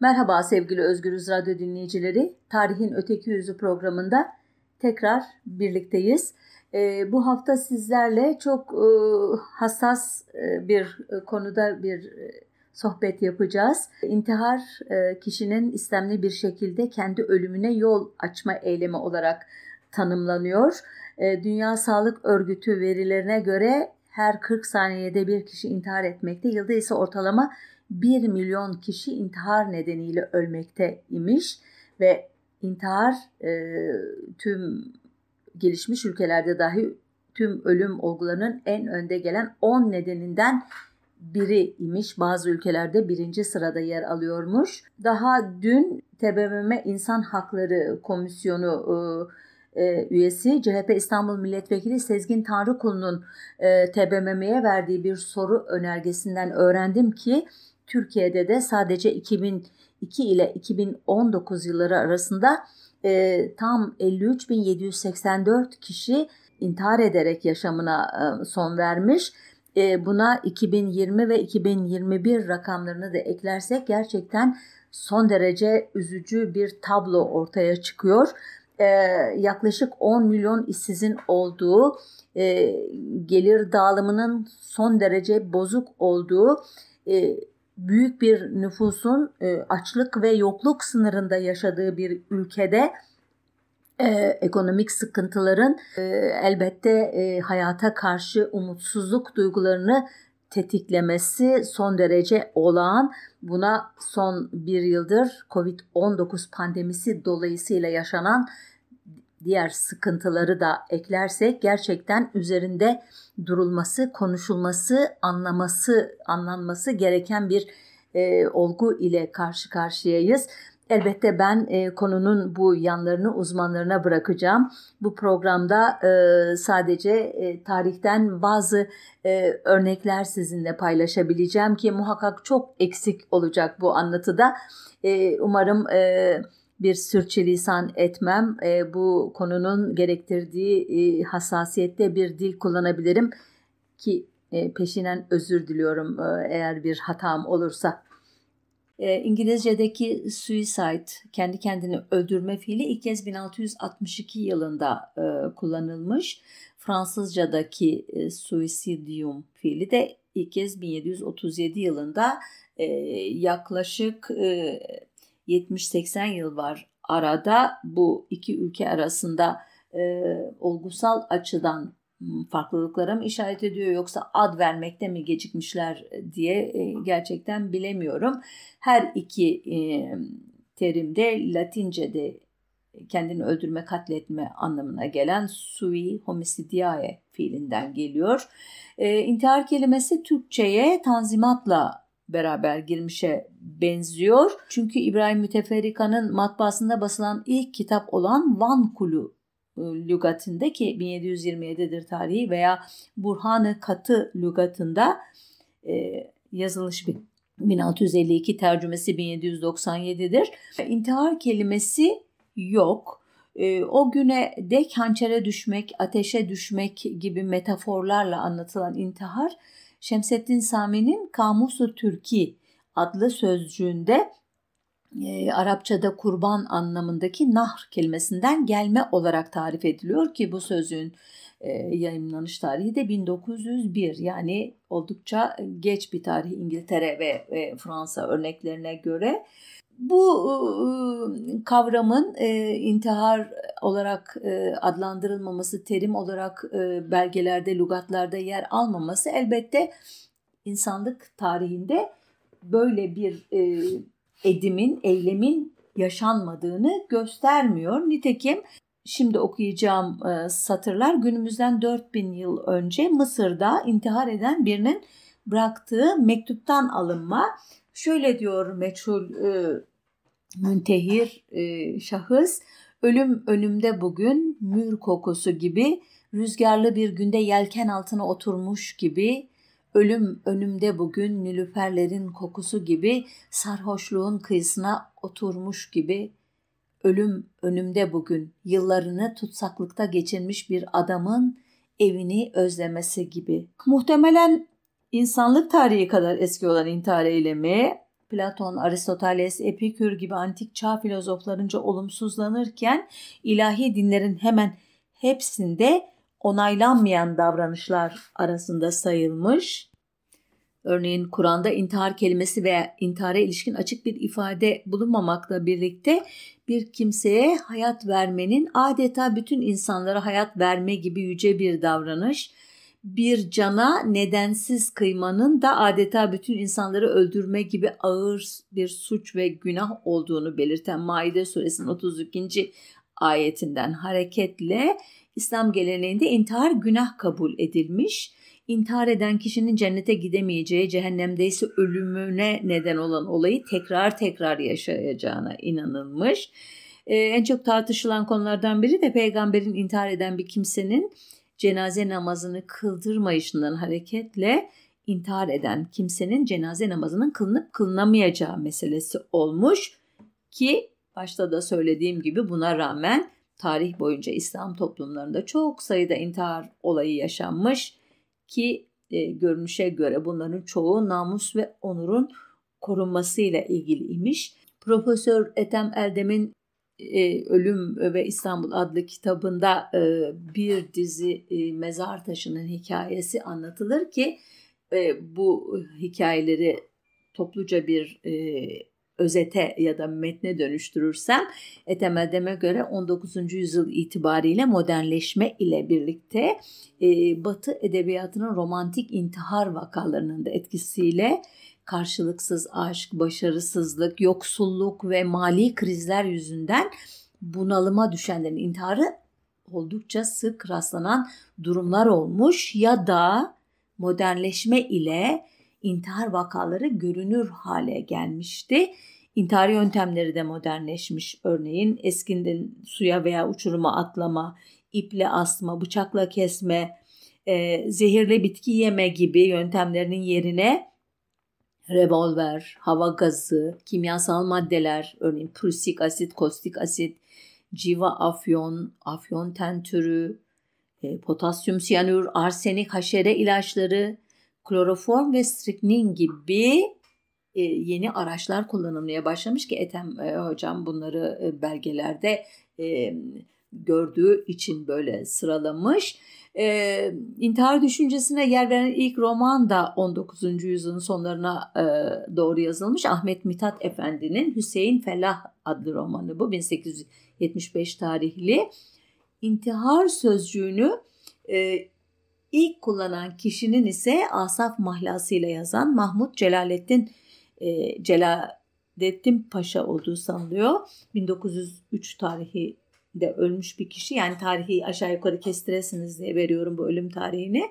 Merhaba sevgili Özgürüz Radyo dinleyicileri. Tarihin Öteki Yüzü programında tekrar birlikteyiz. E, bu hafta sizlerle çok e, hassas e, bir e, konuda bir e, sohbet yapacağız. İntihar e, kişinin istemli bir şekilde kendi ölümüne yol açma eylemi olarak tanımlanıyor. E, Dünya Sağlık Örgütü verilerine göre her 40 saniyede bir kişi intihar etmekte. Yılda ise ortalama 1 milyon kişi intihar nedeniyle ölmekte imiş ve intihar e, tüm gelişmiş ülkelerde dahi tüm ölüm olgularının en önde gelen 10 nedeninden biri imiş. Bazı ülkelerde birinci sırada yer alıyormuş. Daha dün TBMM İnsan Hakları Komisyonu e, e, üyesi CHP İstanbul Milletvekili Sezgin Tanrıkulu'nun e, TBMM'ye verdiği bir soru önergesinden öğrendim ki Türkiye'de de sadece 2002 ile 2019 yılları arasında e, tam 53.784 kişi intihar ederek yaşamına e, son vermiş. E, buna 2020 ve 2021 rakamlarını da eklersek gerçekten son derece üzücü bir tablo ortaya çıkıyor. E, yaklaşık 10 milyon işsizin olduğu, e, gelir dağılımının son derece bozuk olduğu, e, büyük bir nüfusun e, açlık ve yokluk sınırında yaşadığı bir ülkede e, ekonomik sıkıntıların e, elbette e, hayata karşı umutsuzluk duygularını tetiklemesi son derece olağan. Buna son bir yıldır Covid-19 pandemisi dolayısıyla yaşanan diğer sıkıntıları da eklersek gerçekten üzerinde durulması, konuşulması, anlaması, anlanması gereken bir e, olgu ile karşı karşıyayız. Elbette ben e, konunun bu yanlarını uzmanlarına bırakacağım. Bu programda e, sadece e, tarihten bazı e, örnekler sizinle paylaşabileceğim ki muhakkak çok eksik olacak bu anlatıda. E, umarım e, bir sürçülisan etmem. E, bu konunun gerektirdiği e, hassasiyette bir dil kullanabilirim ki e, peşinen özür diliyorum e, eğer bir hatam olursa. E, İngilizce'deki suicide, kendi kendini öldürme fiili ilk kez 1662 yılında e, kullanılmış. Fransızca'daki e, suicidium fiili de ilk kez 1737 yılında e, yaklaşık e, 70-80 yıl var arada bu iki ülke arasında e, olgusal açıdan farklılıklara mı işaret ediyor yoksa ad vermekte mi gecikmişler diye e, gerçekten bilemiyorum. Her iki e, terimde Latince'de kendini öldürme, katletme anlamına gelen sui homicidiae fiilinden geliyor. E, intihar kelimesi Türkçe'ye tanzimatla beraber girmişe benziyor. Çünkü İbrahim Müteferrika'nın matbaasında basılan ilk kitap olan Van Kulu e, lügatinde ki 1727'dir tarihi veya Burhanı Katı lügatında e, yazılış bir 1652 tercümesi 1797'dir. İntihar kelimesi yok. E, o güne dek hançere düşmek, ateşe düşmek gibi metaforlarla anlatılan intihar Şemseddin Sami'nin Kamusu Türki adlı sözcüğünde e, Arapçada kurban anlamındaki nahr kelimesinden gelme olarak tarif ediliyor ki bu sözün e, yayınlanış tarihi de 1901 yani oldukça geç bir tarih İngiltere ve, ve Fransa örneklerine göre. Bu e, kavramın e, intihar olarak adlandırılmaması, terim olarak belgelerde, lügatlarda yer almaması elbette insanlık tarihinde böyle bir edimin, eylemin yaşanmadığını göstermiyor. Nitekim şimdi okuyacağım satırlar günümüzden 4000 yıl önce Mısır'da intihar eden birinin bıraktığı mektuptan alınma. Şöyle diyor meçhul e, müntehir e, şahıs, ölüm önümde bugün mür kokusu gibi, rüzgarlı bir günde yelken altına oturmuş gibi, ölüm önümde bugün nilüferlerin kokusu gibi, sarhoşluğun kıyısına oturmuş gibi, ölüm önümde bugün yıllarını tutsaklıkta geçirmiş bir adamın evini özlemesi gibi. Muhtemelen insanlık tarihi kadar eski olan intihar eylemi Platon, Aristoteles, Epikür gibi antik çağ filozoflarınca olumsuzlanırken ilahi dinlerin hemen hepsinde onaylanmayan davranışlar arasında sayılmış. Örneğin Kur'an'da intihar kelimesi veya intihara ilişkin açık bir ifade bulunmamakla birlikte bir kimseye hayat vermenin adeta bütün insanlara hayat verme gibi yüce bir davranış, bir cana nedensiz kıymanın da adeta bütün insanları öldürme gibi ağır bir suç ve günah olduğunu belirten Maide suresinin 32. ayetinden hareketle İslam geleneğinde intihar günah kabul edilmiş. İntihar eden kişinin cennete gidemeyeceği, cehennemde ise ölümüne neden olan olayı tekrar tekrar yaşayacağına inanılmış. Ee, en çok tartışılan konulardan biri de peygamberin intihar eden bir kimsenin cenaze namazını kıldırmayışından hareketle intihar eden kimsenin cenaze namazının kılınıp kılınamayacağı meselesi olmuş ki başta da söylediğim gibi buna rağmen tarih boyunca İslam toplumlarında çok sayıda intihar olayı yaşanmış ki e, görünüşe göre bunların çoğu namus ve onurun korunmasıyla ilgiliymiş. Profesör Ethem Eldem'in e, Ölüm ve İstanbul adlı kitabında e, bir dizi e, mezar taşının hikayesi anlatılır ki e, bu hikayeleri topluca bir e, özete ya da metne dönüştürürsem Etemeldem'e göre 19. yüzyıl itibariyle modernleşme ile birlikte e, Batı edebiyatının romantik intihar vakalarının da etkisiyle karşılıksız aşk, başarısızlık, yoksulluk ve mali krizler yüzünden bunalıma düşenlerin intiharı oldukça sık rastlanan durumlar olmuş ya da modernleşme ile intihar vakaları görünür hale gelmişti. İntihar yöntemleri de modernleşmiş. Örneğin eskiden suya veya uçuruma atlama, iple asma, bıçakla kesme, e, zehirli bitki yeme gibi yöntemlerinin yerine revolver, hava gazı, kimyasal maddeler, örneğin prusik asit, kostik asit, civa afyon, afyon tentürü, e, potasyum siyanür, arsenik, haşere ilaçları, kloroform ve striknin gibi e, yeni araçlar kullanılmaya başlamış ki Ethem e, hocam bunları e, belgelerde e, gördüğü için böyle sıralamış. E, intihar düşüncesine yer veren ilk roman da 19. yüzyılın sonlarına e, doğru yazılmış. Ahmet Mithat Efendi'nin Hüseyin Felah adlı romanı bu 1875 tarihli. İntihar sözcüğünü e, ilk kullanan kişinin ise Asaf mahlasıyla yazan Mahmut Celalettin e, Celalettin Paşa olduğu sanılıyor. 1903 tarihi de ölmüş bir kişi. Yani tarihi aşağı yukarı kestiresiniz diye veriyorum bu ölüm tarihini.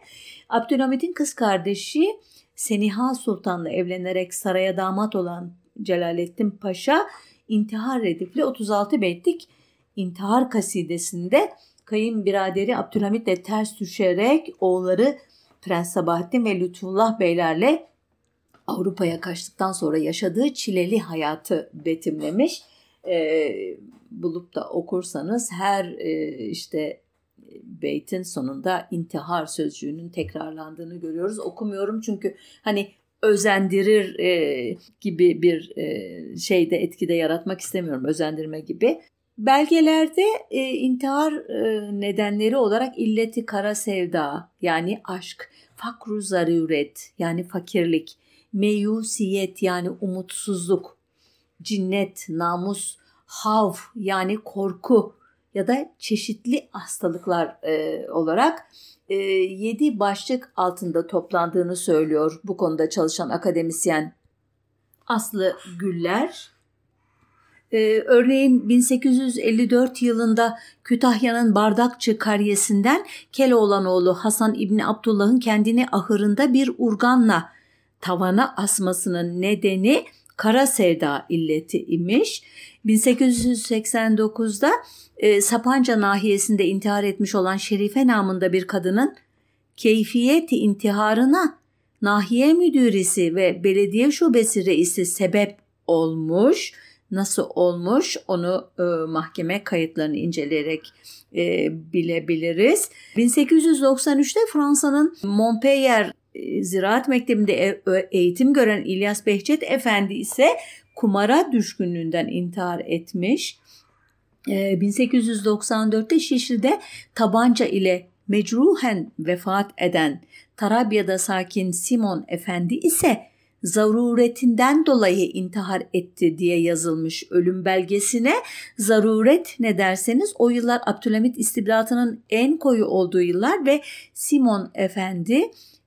Abdülhamit'in kız kardeşi Seniha Sultan'la evlenerek saraya damat olan Celalettin Paşa intihar redifli 36 beytlik intihar kasidesinde kayınbiraderi Abdülhamit'le ters düşerek oğulları Prens Sabahattin ve Lütfullah Beylerle Avrupa'ya kaçtıktan sonra yaşadığı çileli hayatı betimlemiş. E, bulup da okursanız her e, işte beytin sonunda intihar sözcüğünün tekrarlandığını görüyoruz. Okumuyorum çünkü hani özendirir e, gibi bir e, şeyde etkide yaratmak istemiyorum özendirme gibi. Belgelerde e, intihar e, nedenleri olarak illeti kara sevda yani aşk, fakru zaruret yani fakirlik, meyusiyet yani umutsuzluk, cinnet, namus, hav yani korku ya da çeşitli hastalıklar e, olarak e, 7 başlık altında toplandığını söylüyor bu konuda çalışan akademisyen Aslı Güller. Ee, örneğin 1854 yılında Kütahya'nın Bardakçı karyesinden Keloğlan oğlu Hasan İbni Abdullah'ın kendini ahırında bir urganla tavana asmasının nedeni kara sevda illeti imiş. 1889'da e, Sapanca nahiyesinde intihar etmiş olan Şerife namında bir kadının keyfiyeti intiharına nahiye müdürisi ve belediye şubesi reisi sebep olmuş. Nasıl olmuş onu e, mahkeme kayıtlarını inceleyerek e, bilebiliriz. 1893'te Fransa'nın Montpellier Ziraat Mektebi'nde eğitim gören İlyas Behçet Efendi ise kumara düşkünlüğünden intihar etmiş. 1894'te Şişli'de tabanca ile mecruhen vefat eden Tarabya'da sakin Simon Efendi ise zaruretinden dolayı intihar etti diye yazılmış ölüm belgesine. Zaruret ne derseniz o yıllar Abdülhamit istibdatının en koyu olduğu yıllar ve Simon Efendi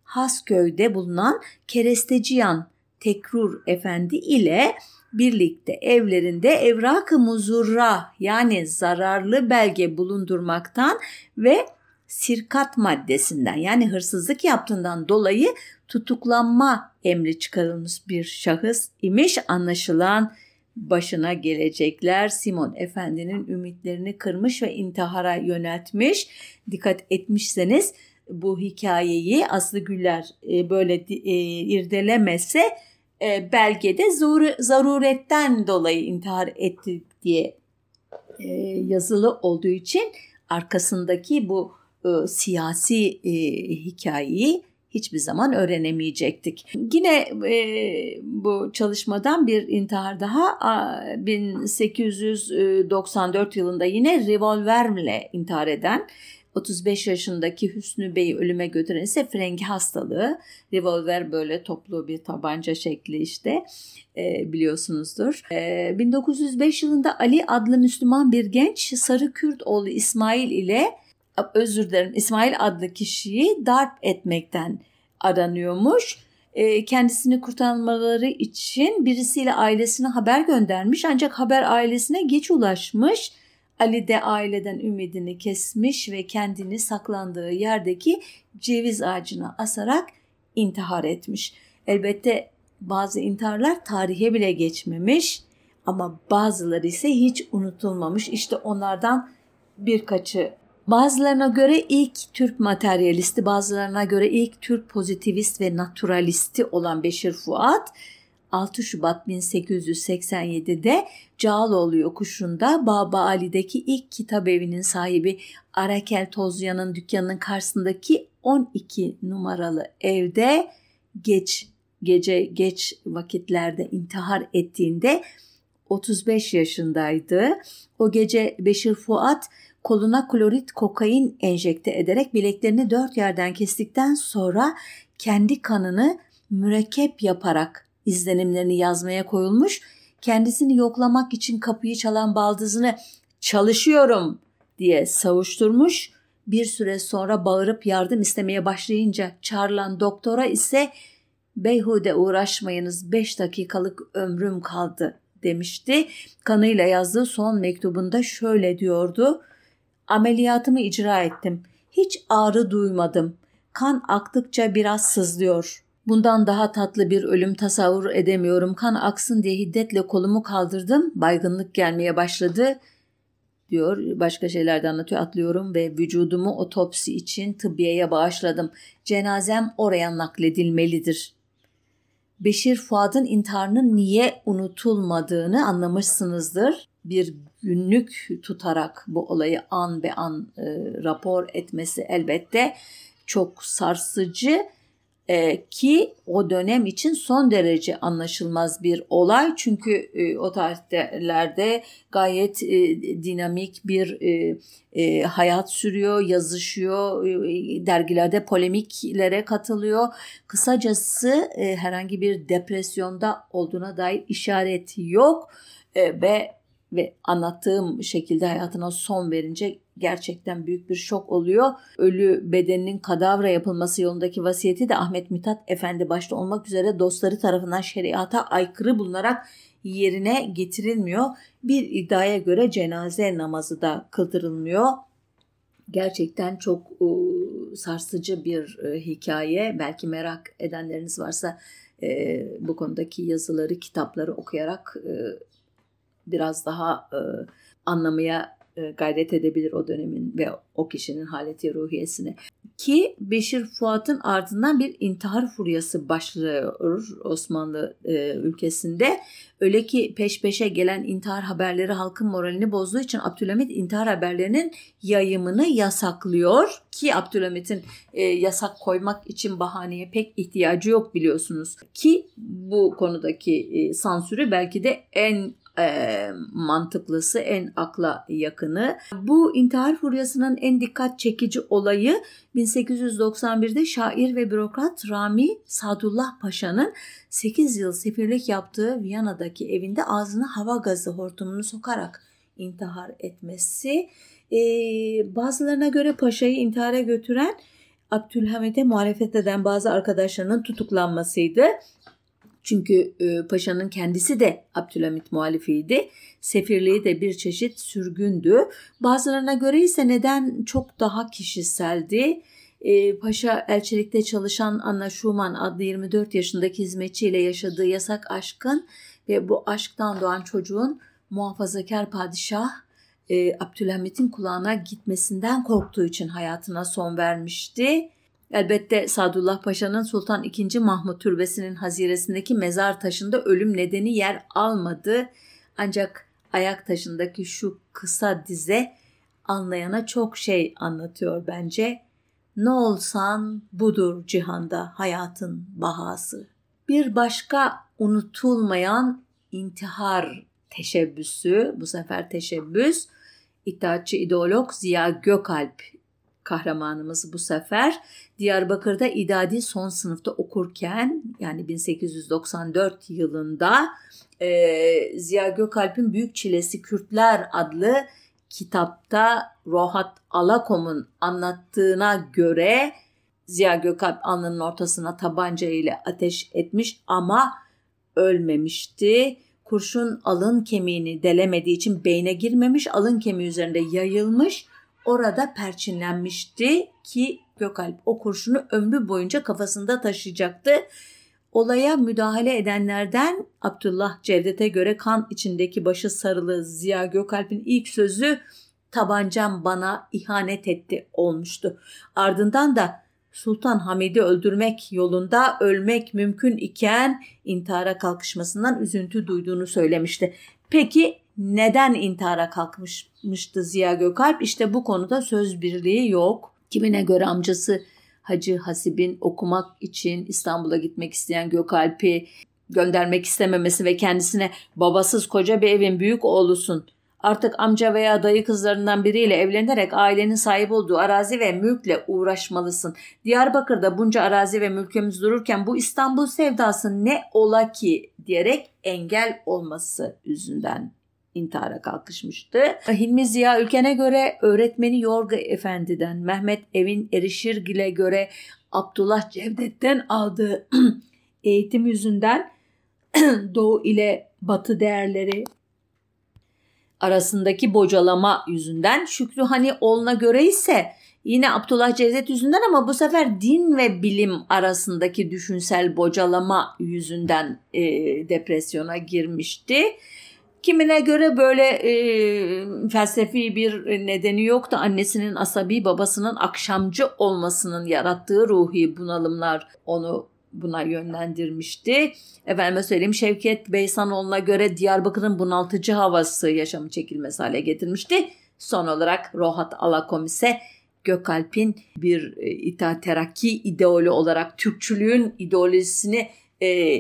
Hasköy'de bulunan Keresteciyan Tekrur Efendi ile birlikte evlerinde evrak-ı muzurra yani zararlı belge bulundurmaktan ve sirkat maddesinden yani hırsızlık yaptığından dolayı tutuklanma emri çıkarılmış bir şahıs imiş anlaşılan başına gelecekler Simon Efendi'nin ümitlerini kırmış ve intihara yöneltmiş. Dikkat etmişseniz bu hikayeyi Aslı Güller e, böyle e, irdelemese e, belgede zor, zaruretten dolayı intihar etti diye yazılı olduğu için arkasındaki bu siyasi hikayeyi hiçbir zaman öğrenemeyecektik. Yine e, bu çalışmadan bir intihar daha 1894 yılında yine revolverle intihar eden 35 yaşındaki Hüsnü Bey'i ölüme götüren ise frengi hastalığı. Revolver böyle toplu bir tabanca şekli işte e, biliyorsunuzdur. E, 1905 yılında Ali adlı Müslüman bir genç Sarı Kürt oğlu İsmail ile özür dilerim İsmail adlı kişiyi darp etmekten aranıyormuş. E, kendisini kurtarmaları için birisiyle ailesine haber göndermiş ancak haber ailesine geç ulaşmış. Ali de aileden ümidini kesmiş ve kendini saklandığı yerdeki ceviz ağacına asarak intihar etmiş. Elbette bazı intiharlar tarihe bile geçmemiş ama bazıları ise hiç unutulmamış. İşte onlardan birkaçı Bazılarına göre ilk Türk materyalisti, bazılarına göre ilk Türk pozitivist ve naturalisti olan Beşir Fuat 6 Şubat 1887'de Cağaloğlu yokuşunda Baba Ali'deki ilk kitap evinin sahibi Arakel Tozyan'ın dükkanının karşısındaki 12 numaralı evde geç gece geç vakitlerde intihar ettiğinde 35 yaşındaydı. O gece Beşir Fuat koluna klorit kokain enjekte ederek bileklerini dört yerden kestikten sonra kendi kanını mürekkep yaparak izlenimlerini yazmaya koyulmuş. Kendisini yoklamak için kapıyı çalan baldızını çalışıyorum diye savuşturmuş. Bir süre sonra bağırıp yardım istemeye başlayınca çağrılan doktora ise beyhude uğraşmayınız beş dakikalık ömrüm kaldı demişti. Kanıyla yazdığı son mektubunda şöyle diyordu. Ameliyatımı icra ettim. Hiç ağrı duymadım. Kan aktıkça biraz sızlıyor. Bundan daha tatlı bir ölüm tasavvur edemiyorum. Kan aksın diye hiddetle kolumu kaldırdım. Baygınlık gelmeye başladı diyor. Başka şeyler de anlatıyor. Atlıyorum ve vücudumu otopsi için tıbbiyeye bağışladım. Cenazem oraya nakledilmelidir. Beşir Fuad'ın intiharının niye unutulmadığını anlamışsınızdır. Bir günlük tutarak bu olayı an be an e, rapor etmesi elbette çok sarsıcı e, ki o dönem için son derece anlaşılmaz bir olay çünkü e, o tarihlerde gayet e, dinamik bir e, e, hayat sürüyor, yazışıyor, e, dergilerde polemiklere katılıyor. Kısacası e, herhangi bir depresyonda olduğuna dair işaret yok e, ve ve anlattığım şekilde hayatına son verince gerçekten büyük bir şok oluyor. Ölü bedeninin kadavra yapılması yolundaki vasiyeti de Ahmet Mithat Efendi başta olmak üzere dostları tarafından şeriata aykırı bulunarak yerine getirilmiyor. Bir iddiaya göre cenaze namazı da kıldırılmıyor. Gerçekten çok e, sarsıcı bir e, hikaye. Belki merak edenleriniz varsa e, bu konudaki yazıları, kitapları okuyarak biraz daha anlamaya e, gayret edebilir o dönemin ve o kişinin haleti ruhiyesini. ki Beşir Fuat'ın ardından bir intihar furyası başlıyor Osmanlı e, ülkesinde. Öyle ki peş peşe gelen intihar haberleri halkın moralini bozduğu için Abdülhamit intihar haberlerinin yayımını yasaklıyor ki Abdülhamit'in e, yasak koymak için bahaneye pek ihtiyacı yok biliyorsunuz ki bu konudaki e, sansürü belki de en e, mantıklısı, en akla yakını. Bu intihar furyasının en dikkat çekici olayı 1891'de şair ve bürokrat Rami Sadullah Paşa'nın 8 yıl sefirlik yaptığı Viyana'daki evinde ağzına hava gazı hortumunu sokarak intihar etmesi. E, bazılarına göre paşayı intihara götüren Abdülhamid'e muhalefet eden bazı arkadaşlarının tutuklanmasıydı. Çünkü e, paşanın kendisi de Abdülhamit muhalifiydi. Sefirliği de bir çeşit sürgündü. Bazılarına göre ise neden çok daha kişiseldi. E, paşa elçilikte çalışan Anna Schumann adlı 24 yaşındaki hizmetçiyle yaşadığı yasak aşkın ve bu aşktan doğan çocuğun muhafazakar padişah e, Abdülhamit'in kulağına gitmesinden korktuğu için hayatına son vermişti. Elbette Sadullah Paşa'nın Sultan II. Mahmut Türbesi'nin haziresindeki mezar taşında ölüm nedeni yer almadı. Ancak ayak taşındaki şu kısa dize anlayana çok şey anlatıyor bence. Ne olsan budur cihanda hayatın bahası. Bir başka unutulmayan intihar teşebbüsü, bu sefer teşebbüs, İttihatçı ideolog Ziya Gökalp kahramanımız bu sefer Diyarbakır'da idadi son sınıfta okurken yani 1894 yılında e, Ziya Gökalp'in Büyük Çilesi Kürtler adlı kitapta Rohat Alakom'un anlattığına göre Ziya Gökalp alnının ortasına tabanca ile ateş etmiş ama ölmemişti. Kurşun alın kemiğini delemediği için beyne girmemiş, alın kemiği üzerinde yayılmış orada perçinlenmişti ki Gökalp o kurşunu ömrü boyunca kafasında taşıyacaktı. Olaya müdahale edenlerden Abdullah Cevdet'e göre kan içindeki başı sarılı Ziya Gökalp'in ilk sözü tabancam bana ihanet etti olmuştu. Ardından da Sultan Hamid'i öldürmek yolunda ölmek mümkün iken intihara kalkışmasından üzüntü duyduğunu söylemişti. Peki neden intihara kalkmıştı Ziya Gökalp? İşte bu konuda söz birliği yok. Kimine göre amcası Hacı Hasib'in okumak için İstanbul'a gitmek isteyen Gökalp'i göndermek istememesi ve kendisine babasız koca bir evin büyük oğlusun. Artık amca veya dayı kızlarından biriyle evlenerek ailenin sahip olduğu arazi ve mülkle uğraşmalısın. Diyarbakır'da bunca arazi ve mülkümüz dururken bu İstanbul sevdası ne ola ki diyerek engel olması yüzünden intihara kalkışmıştı. Hilmi Ziya Ülken'e göre öğretmeni Yorga Efendi'den, Mehmet Evin Erişirgil'e göre Abdullah Cevdet'ten aldığı eğitim yüzünden Doğu ile Batı değerleri arasındaki bocalama yüzünden Şükrü Hani oğluna göre ise yine Abdullah Cevdet yüzünden ama bu sefer din ve bilim arasındaki düşünsel bocalama yüzünden e, depresyona girmişti. Kimine göre böyle e, felsefi bir nedeni yok da annesinin asabi babasının akşamcı olmasının yarattığı ruhi bunalımlar onu buna yönlendirmişti. Efendime söyleyeyim Şevket Beysanoğlu'na göre Diyarbakır'ın bunaltıcı havası yaşamı çekilmesi hale getirmişti. Son olarak Rohat Alakomise Gökalp'in bir e, itaat terakki ideolü olarak Türkçülüğün ideolojisini e,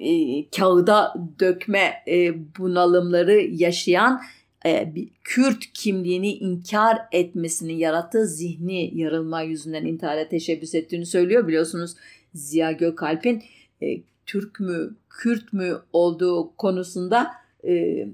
e, kağıda dökme e, bunalımları yaşayan e, bir Kürt kimliğini inkar etmesinin yarattığı zihni yarılma yüzünden intihara teşebbüs ettiğini söylüyor. Biliyorsunuz Ziya Gökalp'in e, Türk mü Kürt mü olduğu konusunda e,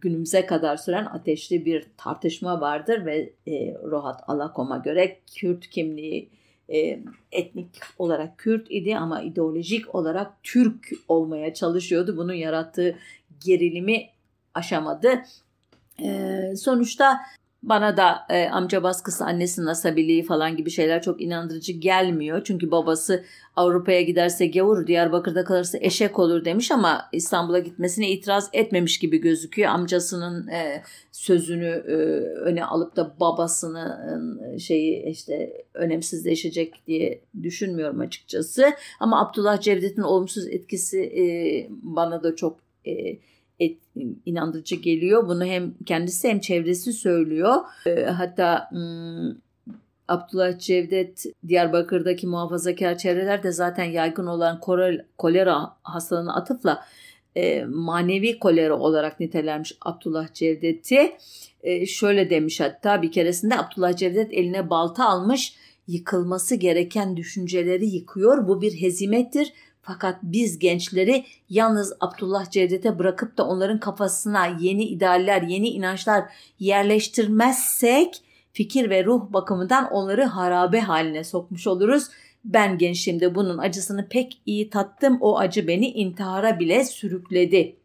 günümüze kadar süren ateşli bir tartışma vardır ve e, Rohat Alakom'a göre Kürt kimliği e, etnik olarak Kürt idi ama ideolojik olarak Türk olmaya çalışıyordu. Bunun yarattığı gerilimi aşamadı. E, sonuçta bana da e, amca baskısı, annesinin asabiliği falan gibi şeyler çok inandırıcı gelmiyor. Çünkü babası Avrupa'ya giderse gavur, Diyarbakır'da kalırsa eşek olur demiş ama İstanbul'a gitmesine itiraz etmemiş gibi gözüküyor. Amcasının e, sözünü e, öne alıp da babasının e, şeyi işte önemsizleşecek diye düşünmüyorum açıkçası. Ama Abdullah Cevdet'in olumsuz etkisi e, bana da çok e, et, inandırıcı geliyor. Bunu hem kendisi hem çevresi söylüyor. E, hatta hmm, Abdullah Cevdet Diyarbakır'daki muhafazakar çevrelerde zaten yaygın olan kolera hastalığına atıfla e, manevi kolera olarak nitelenmiş Abdullah Cevdet'i. E, şöyle demiş hatta bir keresinde Abdullah Cevdet eline balta almış yıkılması gereken düşünceleri yıkıyor. Bu bir hezimettir. Fakat biz gençleri yalnız Abdullah Cevdet'e bırakıp da onların kafasına yeni idealler, yeni inançlar yerleştirmezsek fikir ve ruh bakımından onları harabe haline sokmuş oluruz. Ben gençliğimde bunun acısını pek iyi tattım. O acı beni intihara bile sürükledi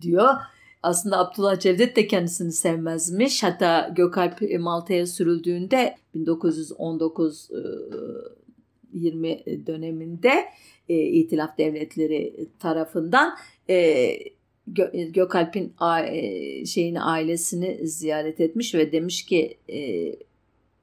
diyor. Aslında Abdullah Cevdet de kendisini sevmezmiş. Hatta Gökalp Malta'ya sürüldüğünde 1919 20 döneminde e, İtilaf Devletleri tarafından e, Gö Gökalp'in e, şeyini ailesini ziyaret etmiş ve demiş ki e,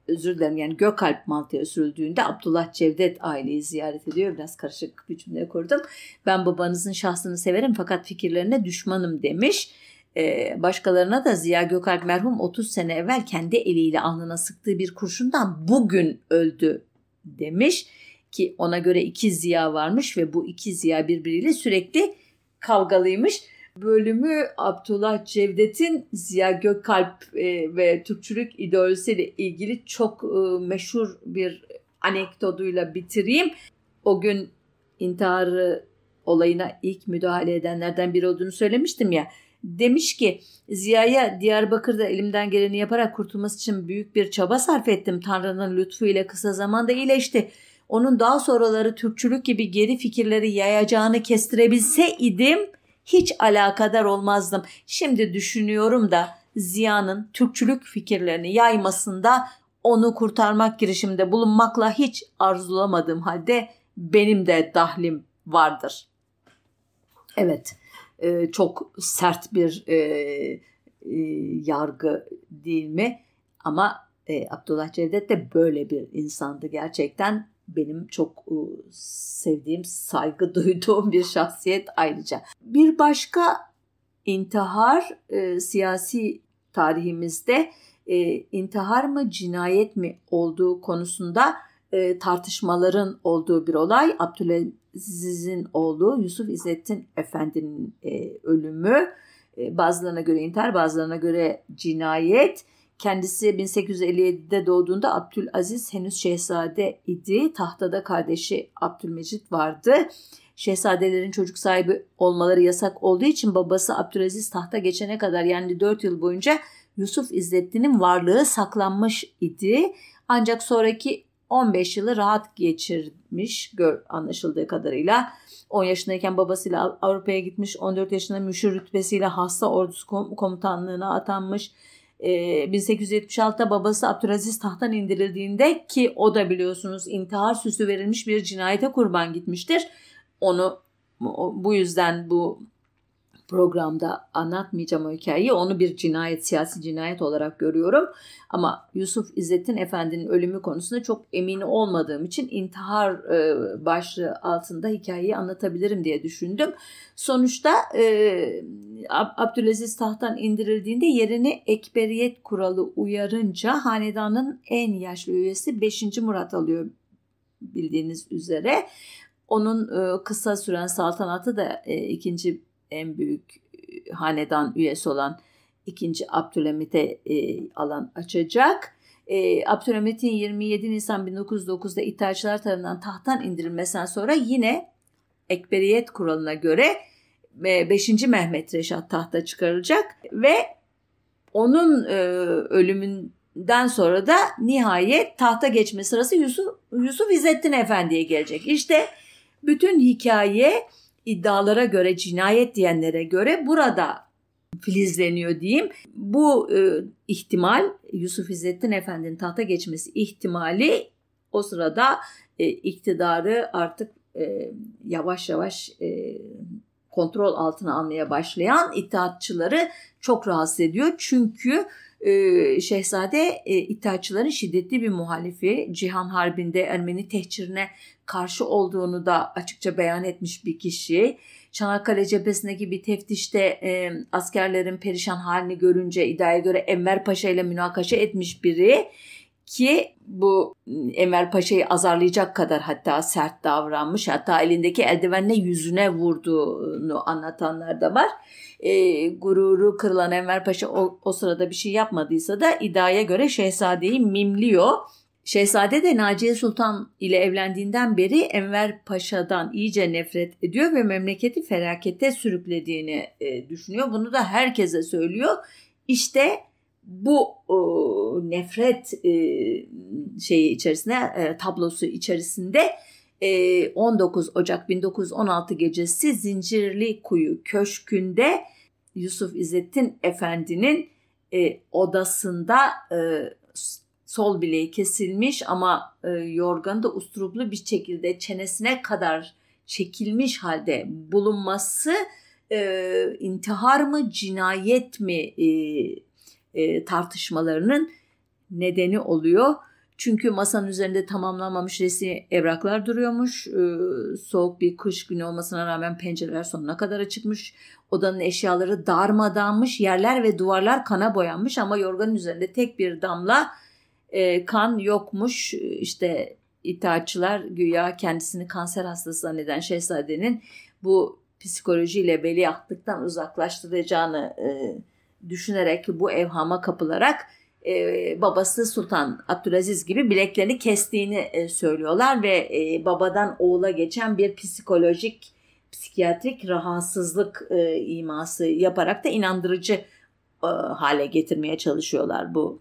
özür dilerim yani Gökalp Malta'ya sürüldüğünde Abdullah Cevdet aileyi ziyaret ediyor. Biraz karışık bir cümle kurdum. Ben babanızın şahsını severim fakat fikirlerine düşmanım demiş. Ee, başkalarına da Ziya Gökalp merhum 30 sene evvel kendi eliyle alnına sıktığı bir kurşundan bugün öldü demiş ki ona göre iki Ziya varmış ve bu iki Ziya birbiriyle sürekli kavgalıymış. Bölümü Abdullah Cevdet'in Ziya Gökalp e, ve Türkçülük ideolojisiyle ilgili çok e, meşhur bir anekdotuyla bitireyim. O gün intiharı olayına ilk müdahale edenlerden biri olduğunu söylemiştim ya. Demiş ki Ziya'ya Diyarbakır'da elimden geleni yaparak kurtulması için büyük bir çaba sarf ettim. Tanrı'nın lütfu ile kısa zamanda iyileşti onun daha sonraları Türkçülük gibi geri fikirleri yayacağını kestirebilse idim hiç alakadar olmazdım. Şimdi düşünüyorum da Ziya'nın Türkçülük fikirlerini yaymasında onu kurtarmak girişiminde bulunmakla hiç arzulamadığım halde benim de dahlim vardır. Evet, e, çok sert bir e, e, yargı değil mi? Ama Abdullah Cevdet de böyle bir insandı gerçekten benim çok e, sevdiğim, saygı duyduğum bir şahsiyet ayrıca. Bir başka intihar e, siyasi tarihimizde e, intihar mı cinayet mi olduğu konusunda e, tartışmaların olduğu bir olay. Abdülaziz'in oğlu Yusuf İzzettin Efendi'nin e, ölümü. E, bazılarına göre intihar, bazılarına göre cinayet. Kendisi 1857'de doğduğunda Abdülaziz henüz şehzade idi. Tahtada kardeşi Abdülmecit vardı. Şehzadelerin çocuk sahibi olmaları yasak olduğu için babası Abdülaziz tahta geçene kadar yani 4 yıl boyunca Yusuf İzzettin'in varlığı saklanmış idi. Ancak sonraki 15 yılı rahat geçirmiş gör, anlaşıldığı kadarıyla. 10 yaşındayken babasıyla Avrupa'ya gitmiş. 14 yaşında müşür rütbesiyle hasta ordusu komutanlığına atanmış. 1876'da ee, babası Abdülaziz tahttan indirildiğinde ki o da biliyorsunuz intihar süsü verilmiş bir cinayete kurban gitmiştir. Onu bu yüzden bu programda anlatmayacağım o hikayeyi. Onu bir cinayet, siyasi cinayet olarak görüyorum. Ama Yusuf İzzettin Efendi'nin ölümü konusunda çok emin olmadığım için intihar e, başlığı altında hikayeyi anlatabilirim diye düşündüm. Sonuçta e, Abdülaziz tahttan indirildiğinde yerine ekberiyet kuralı uyarınca hanedanın en yaşlı üyesi 5. Murat alıyor bildiğiniz üzere. Onun e, kısa süren saltanatı da e, ikinci en büyük e, hanedan üyesi olan ikinci Abdülhamit'e e, alan açacak. E, Abdülhamit'in 27 Nisan 1909'da İttihatçılar tarafından tahttan indirilmesinden sonra yine Ekberiyet kuralına göre 5. E, Mehmet Reşat tahta çıkarılacak ve onun ölümünden sonra da nihayet tahta geçme sırası Yusuf, Yusuf İzzettin Efendi'ye gelecek. İşte bütün hikaye iddialara göre cinayet diyenlere göre burada filizleniyor diyeyim. Bu e, ihtimal Yusuf İzzettin Efendi'nin tahta geçmesi ihtimali o sırada e, iktidarı artık e, yavaş yavaş e, kontrol altına almaya başlayan itaatçıları çok rahatsız ediyor. Çünkü e, Şehzade e, İttihatçıların şiddetli bir muhalifi. Cihan Harbi'nde Ermeni tehcirine karşı olduğunu da açıkça beyan etmiş bir kişi. Çanakkale cephesindeki bir teftişte e, askerlerin perişan halini görünce iddiaya göre Enver Paşa ile münakaşa etmiş biri ki bu Enver Paşa'yı azarlayacak kadar hatta sert davranmış hatta elindeki eldivenle yüzüne vurduğunu anlatanlar da var. E, gururu kırılan Enver Paşa o, o sırada bir şey yapmadıysa da iddiaya göre şehzadeyi mimliyor. Şehzade de Naciye Sultan ile evlendiğinden beri Enver Paşa'dan iyice nefret ediyor ve memleketi felakete sürüklediğini e, düşünüyor. Bunu da herkese söylüyor. İşte bu e, nefret e, şeyi içerisinde e, tablosu içerisinde e, 19 Ocak 1916 gecesi Zincirli Kuyu Köşkü'nde Yusuf İzzettin Efendi'nin e, odasında e, sol bileği kesilmiş ama e, yorganı da usturuplu bir şekilde çenesine kadar çekilmiş halde bulunması e, intihar mı cinayet mi e, e, tartışmalarının nedeni oluyor. Çünkü masanın üzerinde tamamlanmamış resmi evraklar duruyormuş. Ee, soğuk bir kış günü olmasına rağmen pencereler sonuna kadar açıkmış. Odanın eşyaları darmadanmış. Yerler ve duvarlar kana boyanmış ama yorganın üzerinde tek bir damla e, kan yokmuş. İşte itaatçılar güya kendisini kanser hastası zanneden şehzadenin bu psikolojiyle veliahtlıktan uzaklaştıracağını e, düşünerek bu evhama kapılarak e, babası Sultan Abdülaziz gibi bileklerini kestiğini e, söylüyorlar ve e, babadan oğula geçen bir psikolojik psikiyatrik rahatsızlık e, iması yaparak da inandırıcı e, hale getirmeye çalışıyorlar bu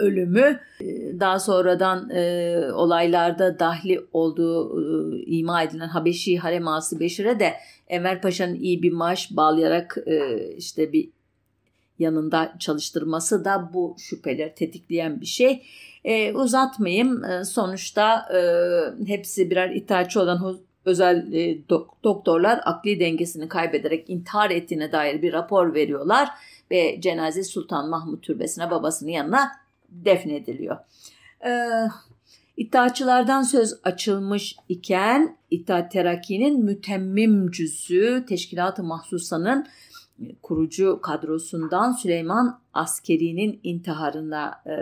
ölümü. E, daha sonradan e, olaylarda dahli olduğu e, ima edilen Habeşi Hareması Beşir'e de Enver Paşa'nın iyi bir maaş bağlayarak e, işte bir yanında çalıştırması da bu şüpheleri tetikleyen bir şey. E, uzatmayayım. E, sonuçta e, hepsi birer itaatçı olan özel e, do- doktorlar akli dengesini kaybederek intihar ettiğine dair bir rapor veriyorlar ve cenaze Sultan Mahmut Türbesi'ne babasının yanına defnediliyor. E, İttihatçılardan söz açılmış iken İttihat Terakki'nin mütemmim cüzü Teşkilat-ı Mahsusa'nın kurucu kadrosundan Süleyman Askeri'nin intiharına e,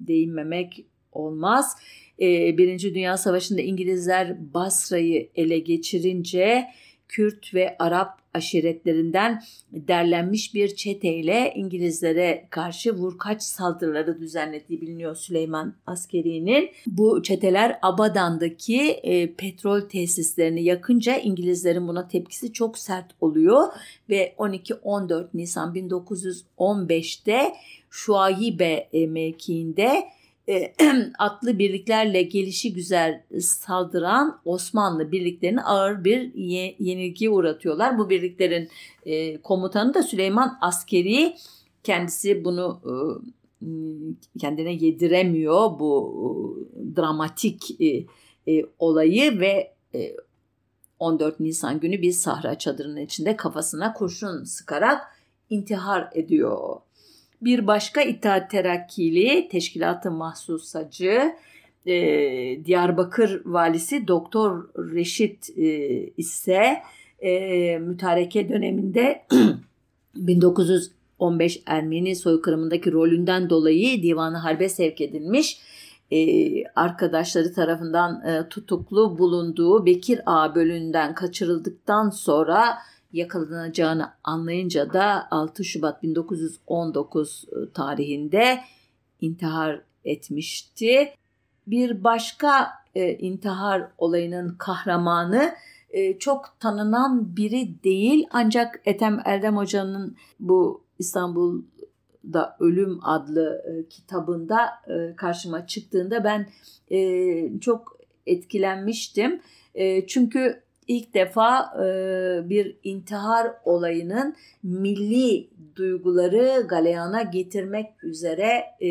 değinmemek olmaz. E, Birinci Dünya Savaşı'nda İngilizler Basra'yı ele geçirince Kürt ve Arap aşiretlerinden derlenmiş bir çeteyle İngilizlere karşı vurkaç saldırıları düzenlediği biliniyor Süleyman Askeri'nin. Bu çeteler Abadan'daki e, petrol tesislerini yakınca İngilizlerin buna tepkisi çok sert oluyor ve 12-14 Nisan 1915'te Şuayibe e, mevkiinde e, atlı birliklerle gelişi güzel saldıran Osmanlı birliklerini ağır bir ye, yenilgiye uğratıyorlar. Bu birliklerin e, komutanı da Süleyman Askeri kendisi bunu e, kendine yediremiyor bu e, dramatik e, e, olayı ve e, 14 Nisan günü bir sahra çadırının içinde kafasına kurşun sıkarak intihar ediyor bir başka İttihat Terakkili Teşkilat-ı Mahsusacı e, Diyarbakır valisi Doktor Reşit e, ise e, mütareke döneminde 1915 Ermeni soykırımındaki rolünden dolayı divanı harbe sevk edilmiş e, arkadaşları tarafından e, tutuklu bulunduğu Bekir Ağa bölüğünden kaçırıldıktan sonra yakalanacağını anlayınca da 6 Şubat 1919 e, tarihinde intihar etmişti. Bir başka e, intihar olayının kahramanı e, çok tanınan biri değil ancak Ethem Eldem Hoca'nın bu İstanbul'da Ölüm adlı e, kitabında e, karşıma çıktığında ben e, çok etkilenmiştim. E, çünkü ilk defa e, bir intihar olayının milli duyguları galeyana getirmek üzere e,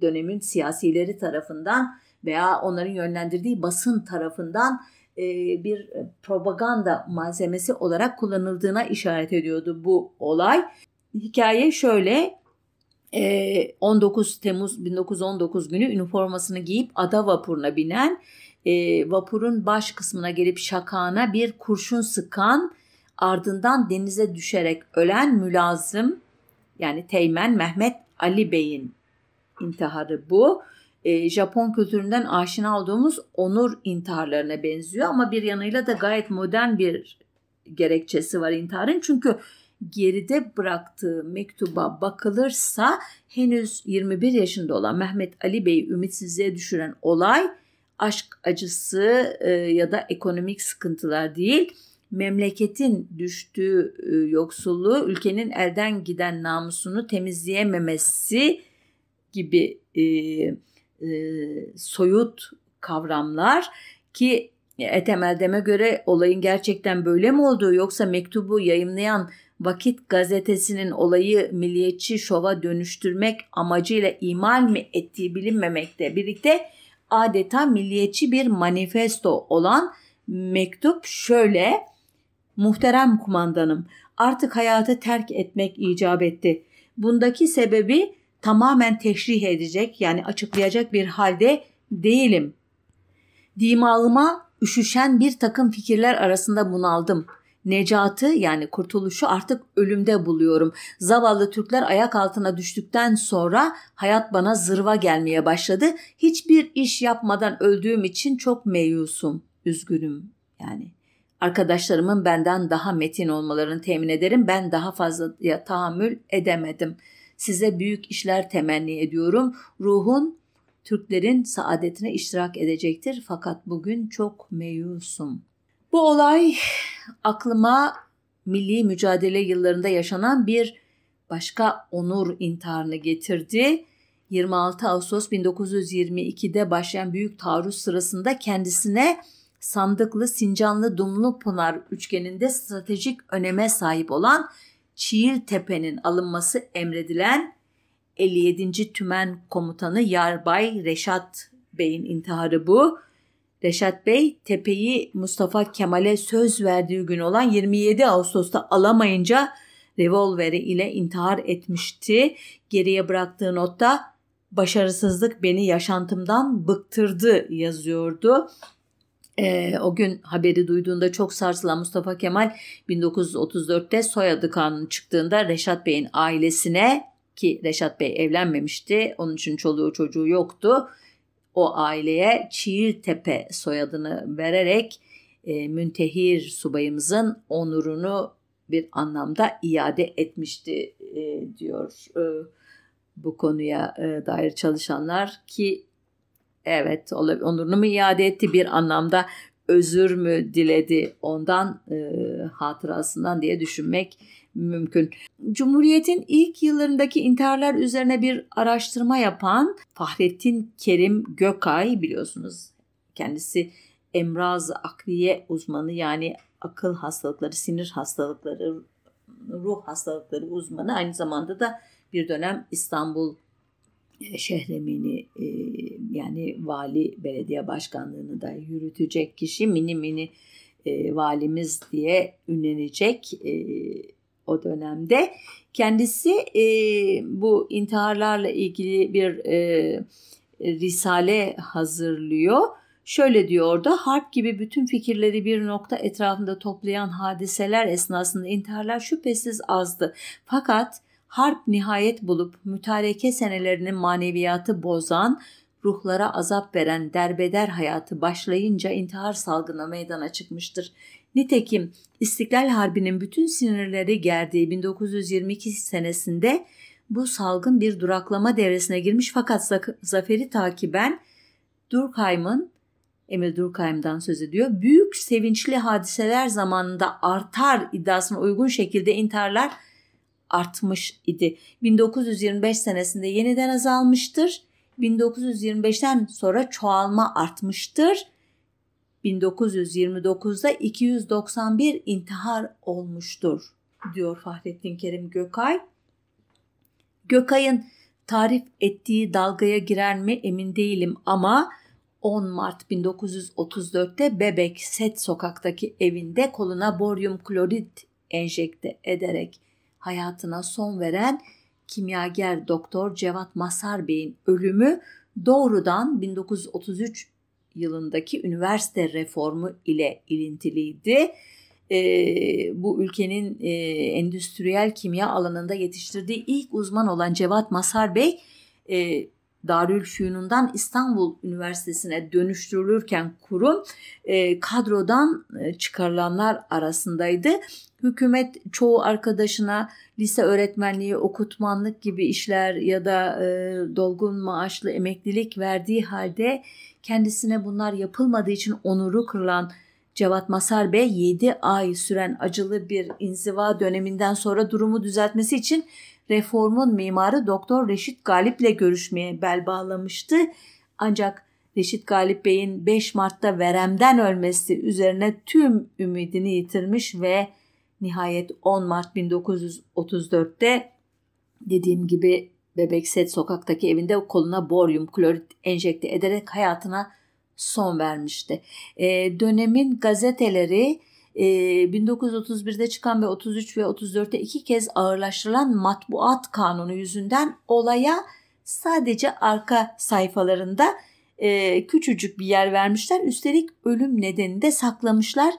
dönemin siyasileri tarafından veya onların yönlendirdiği basın tarafından e, bir propaganda malzemesi olarak kullanıldığına işaret ediyordu bu olay. Hikaye şöyle 19 Temmuz 1919 günü üniformasını giyip ada vapuruna binen vapurun baş kısmına gelip şakağına bir kurşun sıkan ardından denize düşerek ölen mülazım yani Teğmen Mehmet Ali Bey'in intiharı bu. E, Japon kültüründen aşina olduğumuz onur intiharlarına benziyor ama bir yanıyla da gayet modern bir gerekçesi var intiharın. Çünkü geride bıraktığı mektuba bakılırsa henüz 21 yaşında olan Mehmet Ali Bey'i ümitsizliğe düşüren olay aşk acısı e, ya da ekonomik sıkıntılar değil memleketin düştüğü e, yoksulluğu ülkenin elden giden namusunu temizleyememesi gibi e, e, soyut kavramlar ki Ethem Eldem'e göre olayın gerçekten böyle mi olduğu yoksa mektubu yayımlayan Vakit gazetesinin olayı milliyetçi şova dönüştürmek amacıyla imal mi ettiği bilinmemekte birlikte adeta milliyetçi bir manifesto olan mektup şöyle Muhterem kumandanım artık hayatı terk etmek icap etti. Bundaki sebebi tamamen teşrih edecek yani açıklayacak bir halde değilim. Dimağıma üşüşen bir takım fikirler arasında bunaldım. Necatı yani kurtuluşu artık ölümde buluyorum. Zavallı Türkler ayak altına düştükten sonra hayat bana zırva gelmeye başladı. Hiçbir iş yapmadan öldüğüm için çok meyusum, üzgünüm yani. Arkadaşlarımın benden daha metin olmalarını temin ederim. Ben daha fazla tahammül edemedim. Size büyük işler temenni ediyorum. Ruhun Türklerin saadetine iştirak edecektir fakat bugün çok meyusum. Bu olay aklıma milli mücadele yıllarında yaşanan bir başka onur intiharını getirdi. 26 Ağustos 1922'de başlayan büyük taarruz sırasında kendisine Sandıklı, Sincanlı, Dumlu Pınar üçgeninde stratejik öneme sahip olan Çiğiltepe'nin alınması emredilen 57. Tümen Komutanı Yarbay Reşat Bey'in intiharı bu. Reşat Bey tepeyi Mustafa Kemal'e söz verdiği gün olan 27 Ağustos'ta alamayınca revolveri ile intihar etmişti. Geriye bıraktığı notta başarısızlık beni yaşantımdan bıktırdı yazıyordu. E, o gün haberi duyduğunda çok sarsılan Mustafa Kemal 1934'te soyadı kanunu çıktığında Reşat Bey'in ailesine ki Reşat Bey evlenmemişti onun için çoluğu çocuğu yoktu o aileye Çiğiltepe soyadını vererek e, müntehir subayımızın onurunu bir anlamda iade etmişti e, diyor e, bu konuya e, dair çalışanlar ki evet onurunu mu iade etti bir anlamda özür mü diledi ondan e, hatırasından diye düşünmek mümkün. Cumhuriyet'in ilk yıllarındaki intiharlar üzerine bir araştırma yapan Fahrettin Kerim Gökay biliyorsunuz kendisi emraz akliye uzmanı yani akıl hastalıkları, sinir hastalıkları, ruh hastalıkları uzmanı aynı zamanda da bir dönem İstanbul e, şehremini e, yani vali belediye başkanlığını da yürütecek kişi mini mini e, valimiz diye ünlenecek o dönemde. Kendisi e, bu intiharlarla ilgili bir e, risale hazırlıyor. Şöyle diyor orada harp gibi bütün fikirleri bir nokta etrafında toplayan hadiseler esnasında intiharlar şüphesiz azdı. Fakat harp nihayet bulup mütareke senelerinin maneviyatı bozan, ruhlara azap veren derbeder hayatı başlayınca intihar salgına meydana çıkmıştır. Nitekim İstiklal Harbi'nin bütün sinirleri gerdiği 1922 senesinde bu salgın bir duraklama devresine girmiş fakat zaferi takiben Durkheim'ın Emil Durkheim'dan söz ediyor. Büyük sevinçli hadiseler zamanında artar iddiasına uygun şekilde intiharlar artmış idi. 1925 senesinde yeniden azalmıştır. 1925'ten sonra çoğalma artmıştır 1929'da 291 intihar olmuştur diyor Fahrettin Kerim Gökay. Gökay'ın tarif ettiği dalgaya girer mi emin değilim ama 10 Mart 1934'te Bebek Set sokaktaki evinde koluna boryum klorit enjekte ederek hayatına son veren kimyager doktor Cevat Masar Bey'in ölümü doğrudan 1933 yılındaki üniversite reformu ile ilintiliydi. Ee, bu ülkenin e, endüstriyel kimya alanında yetiştirdiği ilk uzman olan Cevat Masar Bey e, Darülfünun'dan İstanbul Üniversitesi'ne dönüştürülürken kurum e, kadrodan e, çıkarılanlar arasındaydı. Hükümet çoğu arkadaşına lise öğretmenliği, okutmanlık gibi işler ya da e, dolgun maaşlı emeklilik verdiği halde kendisine bunlar yapılmadığı için onuru kırılan Cevat Masar Bey 7 ay süren acılı bir inziva döneminden sonra durumu düzeltmesi için reformun mimarı Doktor Reşit Galip ile görüşmeye bel bağlamıştı. Ancak Reşit Galip Bey'in 5 Mart'ta veremden ölmesi üzerine tüm ümidini yitirmiş ve nihayet 10 Mart 1934'te dediğim gibi Bebekset sokaktaki evinde koluna boryum klorit enjekte ederek hayatına son vermişti. E, dönemin gazeteleri e, 1931'de çıkan ve 33 ve 34'te iki kez ağırlaştırılan matbuat kanunu yüzünden olaya sadece arka sayfalarında e, küçücük bir yer vermişler. Üstelik ölüm nedenini de saklamışlar.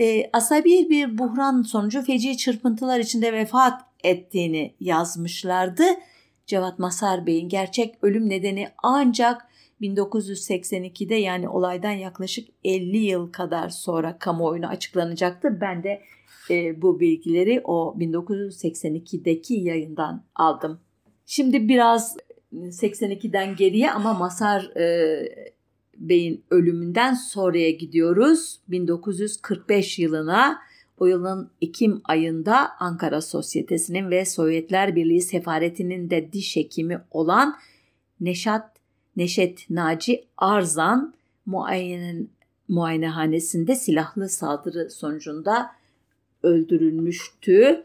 E, asabi bir buhran sonucu feci çırpıntılar içinde vefat ettiğini yazmışlardı. Cevat Masar Bey'in gerçek ölüm nedeni ancak 1982'de yani olaydan yaklaşık 50 yıl kadar sonra kamuoyuna açıklanacaktı. Ben de e, bu bilgileri o 1982'deki yayından aldım. Şimdi biraz 82'den geriye ama Masar e, Bey'in ölümünden sonraya gidiyoruz. 1945 yılına o yılın Ekim ayında Ankara Sosyetesi'nin ve Sovyetler Birliği Sefareti'nin de diş hekimi olan Neşat Neşet Naci Arzan muayenenin muayenehanesinde silahlı saldırı sonucunda öldürülmüştü.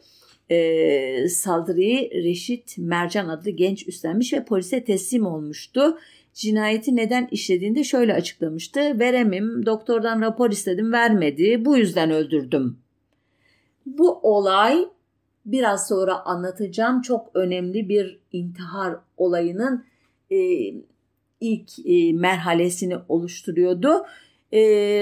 Ee, saldırıyı Reşit Mercan adlı genç üstlenmiş ve polise teslim olmuştu. Cinayeti neden işlediğinde şöyle açıklamıştı. Veremim, doktordan rapor istedim vermedi, bu yüzden öldürdüm. Bu olay biraz sonra anlatacağım çok önemli bir intihar olayının e, ilk e, merhalesini oluşturuyordu. E,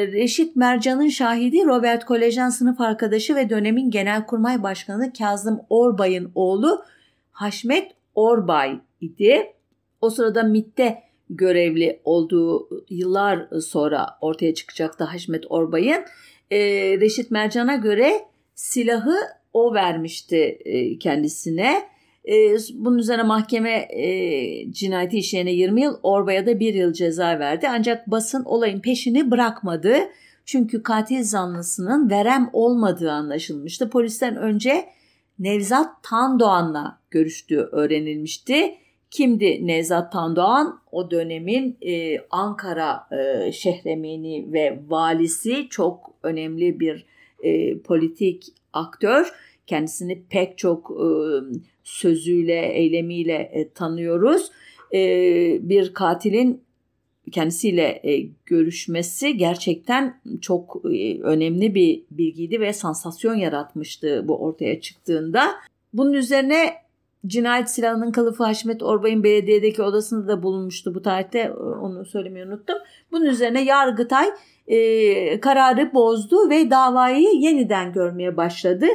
Reşit Mercan'ın şahidi Robert Kolejan sınıf arkadaşı ve dönemin Genelkurmay Başkanı Kazım Orbay'ın oğlu Haşmet Orbay idi. O sırada MIT'te görevli olduğu yıllar sonra ortaya çıkacaktı Haşmet Orbay'ın. E, Reşit Mercan'a göre silahı o vermişti e, kendisine e, bunun üzerine mahkeme e, cinayeti işleyene 20 yıl, Orbay'a da 1 yıl ceza verdi. Ancak basın olayın peşini bırakmadı. Çünkü katil zanlısının verem olmadığı anlaşılmıştı. Polisten önce Nevzat Tandoğan'la görüştüğü öğrenilmişti. Kimdi Nevzat Tandoğan? O dönemin e, Ankara e, şehremini ve valisi çok önemli bir e, politik aktör. Kendisini pek çok e, sözüyle, eylemiyle e, tanıyoruz. E, bir katilin kendisiyle e, görüşmesi gerçekten çok e, önemli bir bilgiydi ve sansasyon yaratmıştı bu ortaya çıktığında. Bunun üzerine cinayet silahının kılıfı Haşmet Orbay'ın belediyedeki odasında da bulunmuştu bu tarihte e, onu söylemeyi unuttum. Bunun üzerine Yargıtay e, kararı bozdu ve davayı yeniden görmeye başladı.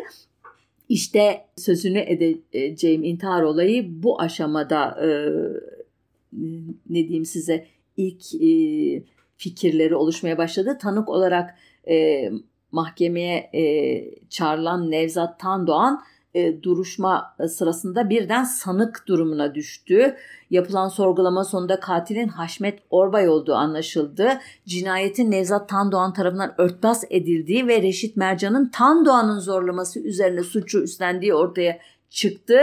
İşte sözünü edeceğim intihar olayı bu aşamada e, ne diyeyim size ilk e, fikirleri oluşmaya başladı. Tanık olarak e, mahkemeye e, çağrılan Nevzat Tandoğan e, duruşma sırasında birden sanık durumuna düştü. Yapılan sorgulama sonunda katilin Haşmet Orbay olduğu anlaşıldı. Cinayetin Nevzat Tandoğan tarafından örtbas edildiği ve Reşit Mercan'ın Tandoğan'ın zorlaması üzerine suçu üstlendiği ortaya çıktı.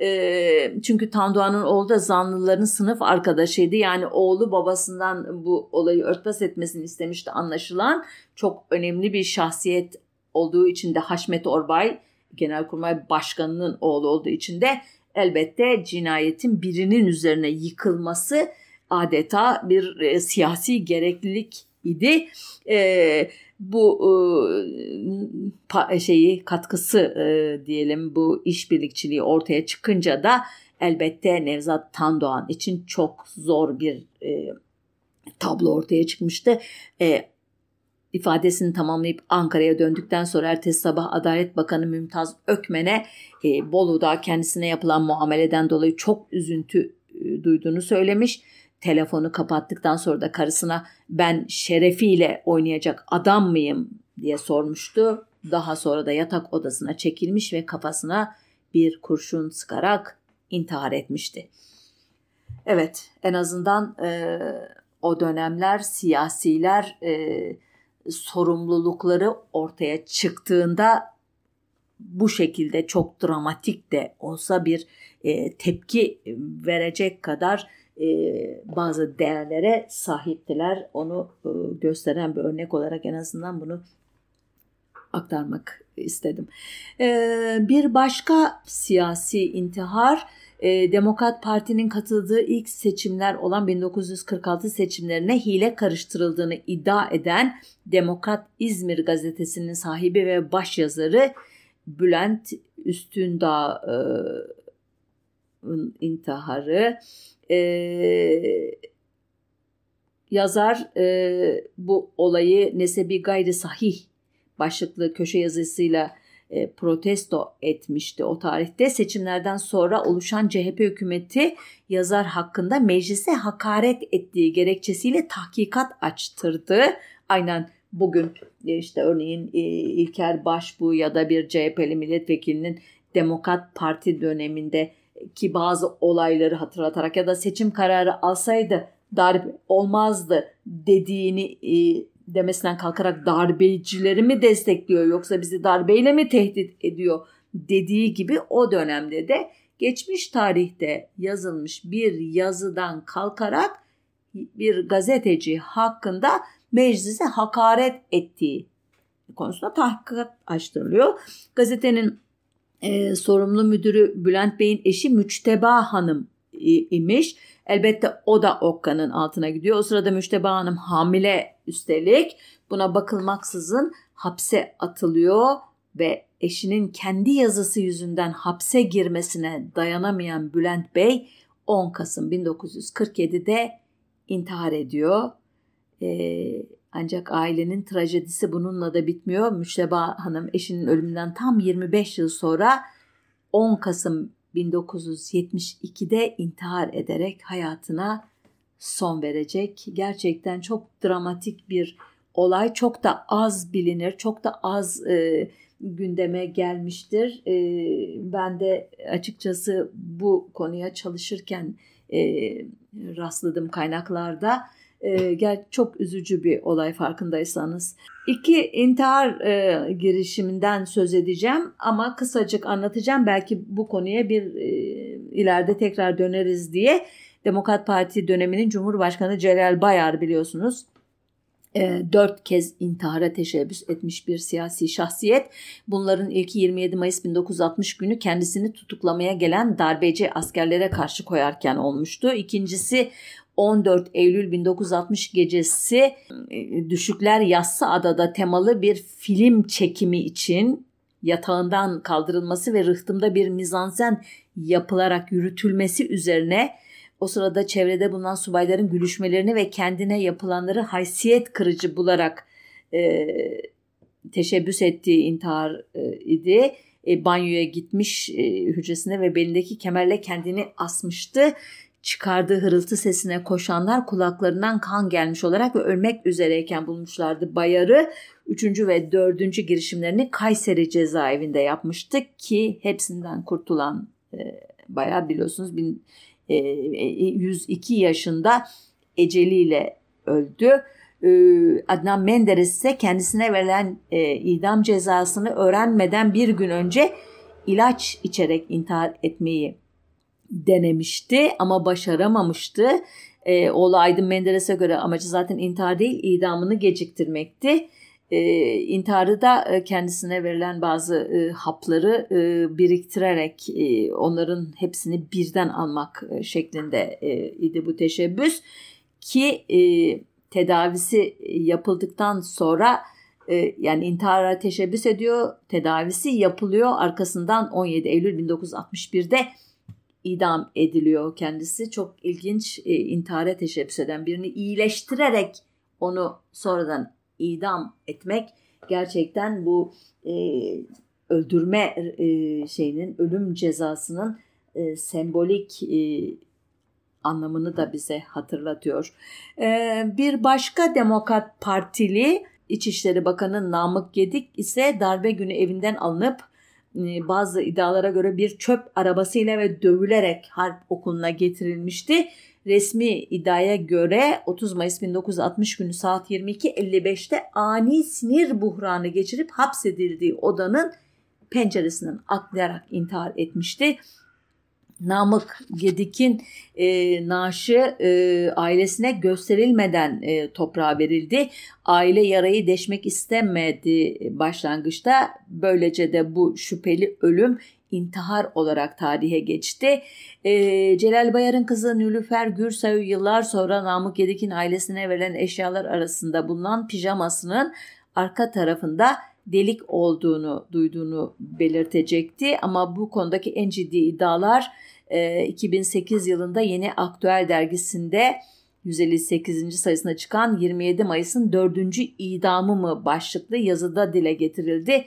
E, çünkü Tandoğan'ın oğlu da zanlıların sınıf arkadaşıydı. Yani oğlu babasından bu olayı örtbas etmesini istemişti anlaşılan. Çok önemli bir şahsiyet olduğu için de Haşmet Orbay Genelkurmay Başkanı'nın oğlu olduğu için de elbette cinayetin birinin üzerine yıkılması adeta bir e, siyasi gereklilik idi. E, bu e, şeyi katkısı e, diyelim bu işbirlikçiliği ortaya çıkınca da elbette Nevzat Tandoğan için çok zor bir e, tablo ortaya çıkmıştı. E, ifadesini tamamlayıp Ankara'ya döndükten sonra ertesi sabah Adalet Bakanı Mümtaz Ökmen'e e, Bolu'da kendisine yapılan muameleden dolayı çok üzüntü e, duyduğunu söylemiş. Telefonu kapattıktan sonra da karısına ben şerefiyle oynayacak adam mıyım diye sormuştu. Daha sonra da yatak odasına çekilmiş ve kafasına bir kurşun sıkarak intihar etmişti. Evet en azından e, o dönemler siyasiler e, sorumlulukları ortaya çıktığında bu şekilde çok dramatik de olsa bir e, tepki verecek kadar e, bazı değerlere sahiptiler. Onu e, gösteren bir örnek olarak en azından bunu aktarmak istedim. E, bir başka siyasi intihar e, Demokrat Parti'nin katıldığı ilk seçimler olan 1946 seçimlerine hile karıştırıldığını iddia eden Demokrat İzmir gazetesinin sahibi ve başyazarı Bülent Üstündağ'ın intiharı. E, yazar e, bu olayı nesebi gayri sahih başlıklı köşe yazısıyla e, protesto etmişti o tarihte. Seçimlerden sonra oluşan CHP hükümeti yazar hakkında meclise hakaret ettiği gerekçesiyle tahkikat açtırdı. Aynen bugün e, işte örneğin e, İlker Başbuğ ya da bir CHP'li milletvekilinin Demokrat Parti döneminde ki bazı olayları hatırlatarak ya da seçim kararı alsaydı darbe olmazdı dediğini demesinden kalkarak darbecileri mi destekliyor yoksa bizi darbeyle mi tehdit ediyor dediği gibi o dönemde de geçmiş tarihte yazılmış bir yazıdan kalkarak bir gazeteci hakkında meclise hakaret ettiği konusunda tahkikat açtırılıyor. Gazetenin e, sorumlu müdürü Bülent Bey'in eşi Müçteba Hanım imiş. Elbette o da Okka'nın altına gidiyor. O sırada Müşteba Hanım hamile üstelik. Buna bakılmaksızın hapse atılıyor ve eşinin kendi yazısı yüzünden hapse girmesine dayanamayan Bülent Bey 10 Kasım 1947'de intihar ediyor. Ee, ancak ailenin trajedisi bununla da bitmiyor. Müşteba Hanım eşinin ölümünden tam 25 yıl sonra 10 Kasım 1972'de intihar ederek hayatına son verecek. Gerçekten çok dramatik bir olay. Çok da az bilinir, çok da az e, gündeme gelmiştir. E, ben de açıkçası bu konuya çalışırken e, rastladım kaynaklarda. E, gel çok üzücü bir olay farkındaysanız. İki intihar e, girişiminden söz edeceğim ama kısacık anlatacağım. Belki bu konuya bir e, ileride tekrar döneriz diye. Demokrat Parti döneminin Cumhurbaşkanı Celal Bayar biliyorsunuz e, dört kez intihara teşebbüs etmiş bir siyasi şahsiyet. Bunların ilki 27 Mayıs 1960 günü kendisini tutuklamaya gelen darbeci askerlere karşı koyarken olmuştu. İkincisi 14 Eylül 1960 gecesi e, Düşükler Yassı Adada temalı bir film çekimi için yatağından kaldırılması ve rıhtımda bir mizansen yapılarak yürütülmesi üzerine o sırada çevrede bulunan subayların gülüşmelerini ve kendine yapılanları haysiyet kırıcı bularak e, teşebbüs ettiği intihar e, idi. E, banyoya gitmiş e, hücresine ve belindeki kemerle kendini asmıştı çıkardığı hırıltı sesine koşanlar kulaklarından kan gelmiş olarak ve ölmek üzereyken bulmuşlardı. Bayarı 3. ve 4. girişimlerini Kayseri cezaevinde yapmıştık ki hepsinden kurtulan e, Bayar biliyorsunuz bin, e, 102 yaşında eceliyle öldü. E, Adnan Menderes ise kendisine verilen e, idam cezasını öğrenmeden bir gün önce ilaç içerek intihar etmeyi denemişti ama başaramamıştı. E, oğlu Aydın Menderes'e göre amacı zaten intihar değil idamını geciktirmekti. E, intiharı da e, kendisine verilen bazı e, hapları e, biriktirerek e, onların hepsini birden almak e, şeklinde e, idi bu teşebbüs. Ki e, tedavisi yapıldıktan sonra e, yani intihara teşebbüs ediyor, tedavisi yapılıyor. Arkasından 17 Eylül 1961'de idam ediliyor kendisi. Çok ilginç e, intihara teşebbüs eden birini iyileştirerek onu sonradan idam etmek gerçekten bu e, öldürme e, şeyinin ölüm cezasının e, sembolik e, anlamını da bize hatırlatıyor. E, bir başka Demokrat Partili İçişleri Bakanı Namık Gedik ise darbe günü evinden alınıp bazı iddialara göre bir çöp arabasıyla ve dövülerek harp okuluna getirilmişti. Resmi iddiaya göre 30 Mayıs 1960 günü saat 22.55'te ani sinir buhranı geçirip hapsedildiği odanın penceresinden atlayarak intihar etmişti. Namık Gedik'in e, naaşı e, ailesine gösterilmeden e, toprağa verildi. Aile yarayı deşmek istemedi başlangıçta. Böylece de bu şüpheli ölüm intihar olarak tarihe geçti. E, Celal Bayar'ın kızı Nülüfer Gürsoy yıllar sonra Namık Gedik'in ailesine verilen eşyalar arasında bulunan pijamasının arka tarafında delik olduğunu duyduğunu belirtecekti. Ama bu konudaki en ciddi iddialar 2008 e, yılında yeni Aktüel dergisinde 158. sayısına çıkan 27 Mayıs'ın 4. idamı mı başlıklı yazıda dile getirildi.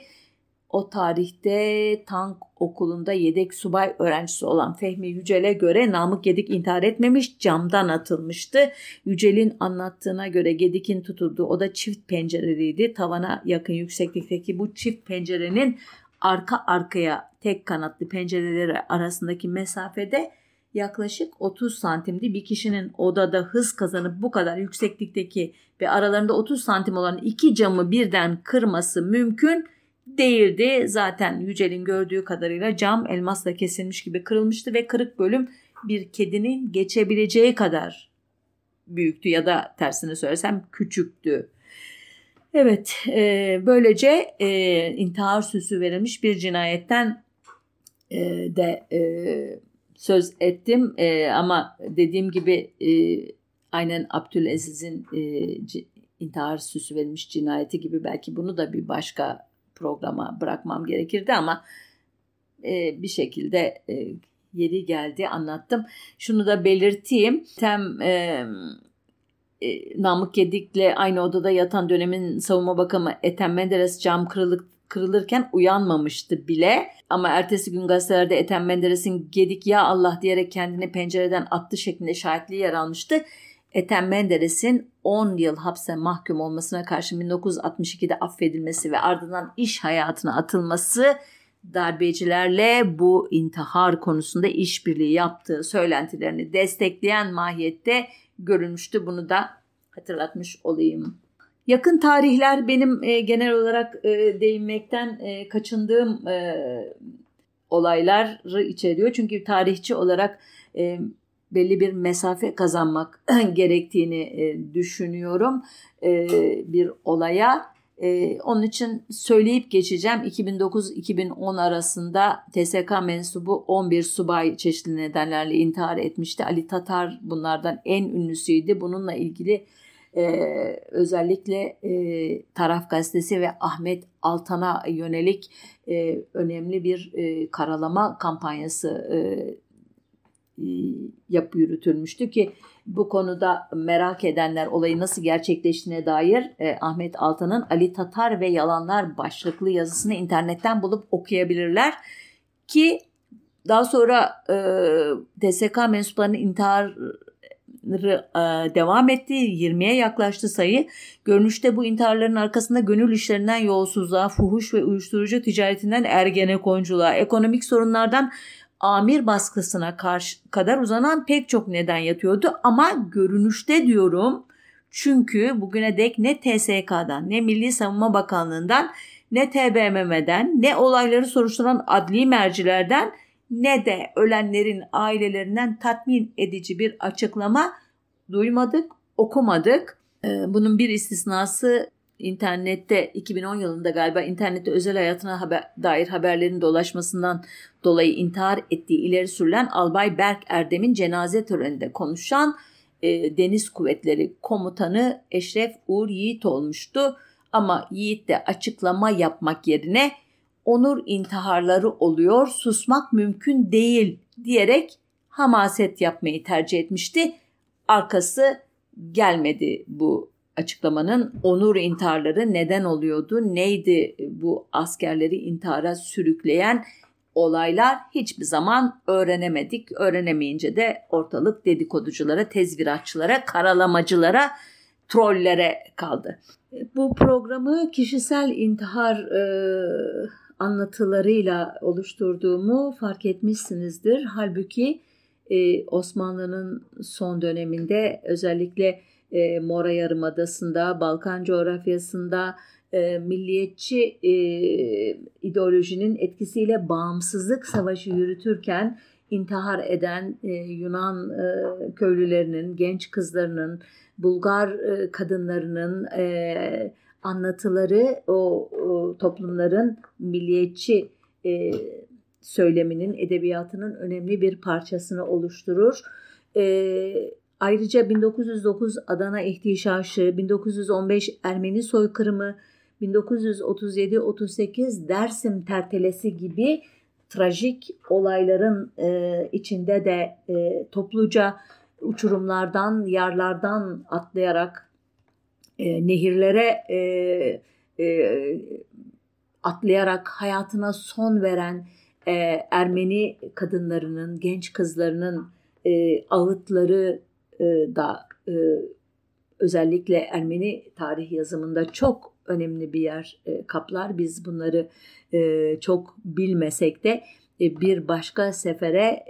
O tarihte tank okulunda yedek subay öğrencisi olan Fehmi Yücel'e göre Namık Gedik intihar etmemiş camdan atılmıştı. Yücel'in anlattığına göre Gedik'in tutulduğu oda çift pencereliydi. Tavana yakın yükseklikteki bu çift pencerenin arka arkaya tek kanatlı pencereleri arasındaki mesafede yaklaşık 30 santimdi. Bir kişinin odada hız kazanıp bu kadar yükseklikteki ve aralarında 30 santim olan iki camı birden kırması mümkün değildi. Zaten Yücel'in gördüğü kadarıyla cam elmasla kesilmiş gibi kırılmıştı ve kırık bölüm bir kedinin geçebileceği kadar büyüktü ya da tersini söylesem küçüktü. Evet, e, böylece e, intihar süsü verilmiş bir cinayetten e, de e, söz ettim. E, ama dediğim gibi e, aynen Abdülaziz'in e, intihar süsü verilmiş cinayeti gibi belki bunu da bir başka programa bırakmam gerekirdi ama e, bir şekilde e, yeri geldi anlattım. Şunu da belirteyim. Tem e, e, Namık Gedik'le aynı odada yatan dönemin savunma bakanı Ethem Menderes cam kırılık, kırılırken uyanmamıştı bile. Ama ertesi gün gazetelerde Ethem Menderes'in Gedik ya Allah diyerek kendini pencereden attı şeklinde şahitliği yer almıştı. Ethem Menderes'in 10 yıl hapse mahkum olmasına karşın 1962'de affedilmesi ve ardından iş hayatına atılması darbecilerle bu intihar konusunda işbirliği yaptığı söylentilerini destekleyen mahiyette görülmüştü. Bunu da hatırlatmış olayım. Yakın tarihler benim e, genel olarak e, değinmekten e, kaçındığım e, olayları içeriyor. Çünkü tarihçi olarak e, belli bir mesafe kazanmak gerektiğini e, düşünüyorum e, bir olaya. E, onun için söyleyip geçeceğim 2009-2010 arasında TSK mensubu 11 subay çeşitli nedenlerle intihar etmişti. Ali Tatar bunlardan en ünlüsüydü. Bununla ilgili e, özellikle Taraf Gazetesi ve Ahmet Altan'a yönelik önemli bir karalama kampanyası yapı yürütülmüştü ki bu konuda merak edenler olayı nasıl gerçekleştiğine dair e, Ahmet Altan'ın Ali Tatar ve Yalanlar başlıklı yazısını internetten bulup okuyabilirler ki daha sonra e, DSK mensuplarının intihar devam etti. 20'ye yaklaştı sayı. Görünüşte bu intiharların arkasında gönül işlerinden yolsuzluğa, fuhuş ve uyuşturucu ticaretinden ergenekonculuğa, ekonomik sorunlardan amir baskısına karşı kadar uzanan pek çok neden yatıyordu ama görünüşte diyorum çünkü bugüne dek ne TSK'dan ne Milli Savunma Bakanlığı'ndan ne TBMM'den ne olayları soruşturan adli mercilerden ne de ölenlerin ailelerinden tatmin edici bir açıklama duymadık, okumadık. Ee, bunun bir istisnası internette 2010 yılında galiba internette özel hayatına haber, dair haberlerin dolaşmasından dolayı intihar ettiği ileri sürülen Albay Berk Erdem'in cenaze töreninde konuşan e, Deniz Kuvvetleri Komutanı Eşref Uğur Yiğit olmuştu. Ama Yiğit de açıklama yapmak yerine onur intiharları oluyor, susmak mümkün değil diyerek hamaset yapmayı tercih etmişti. Arkası gelmedi bu açıklamanın onur intiharları neden oluyordu? Neydi bu askerleri intihara sürükleyen olaylar hiçbir zaman öğrenemedik. Öğrenemeyince de ortalık dedikoduculara, tezviratçılara, karalamacılara, trollere kaldı. Bu programı kişisel intihar e, anlatılarıyla oluşturduğumu fark etmişsinizdir. Halbuki e, Osmanlı'nın son döneminde özellikle e, Mora Yarımadası'nda, Balkan coğrafyasında e, milliyetçi e, ideolojinin etkisiyle bağımsızlık savaşı yürütürken intihar eden e, Yunan e, köylülerinin, genç kızlarının, Bulgar e, kadınlarının e, anlatıları o, o toplumların milliyetçi e, söyleminin, edebiyatının önemli bir parçasını oluşturur. E, ayrıca 1909 Adana İhtişaşı, 1915 Ermeni soykırımı, 1937-38 Dersim tertelesi gibi trajik olayların e, içinde de e, topluca uçurumlardan, yarlardan atlayarak e, nehirlere e, e, atlayarak hayatına son veren e, Ermeni kadınlarının, genç kızlarının e, ağıtları e, da e, özellikle Ermeni tarih yazımında çok önemli bir yer e, kaplar. Biz bunları e, çok bilmesek de e, bir başka sefere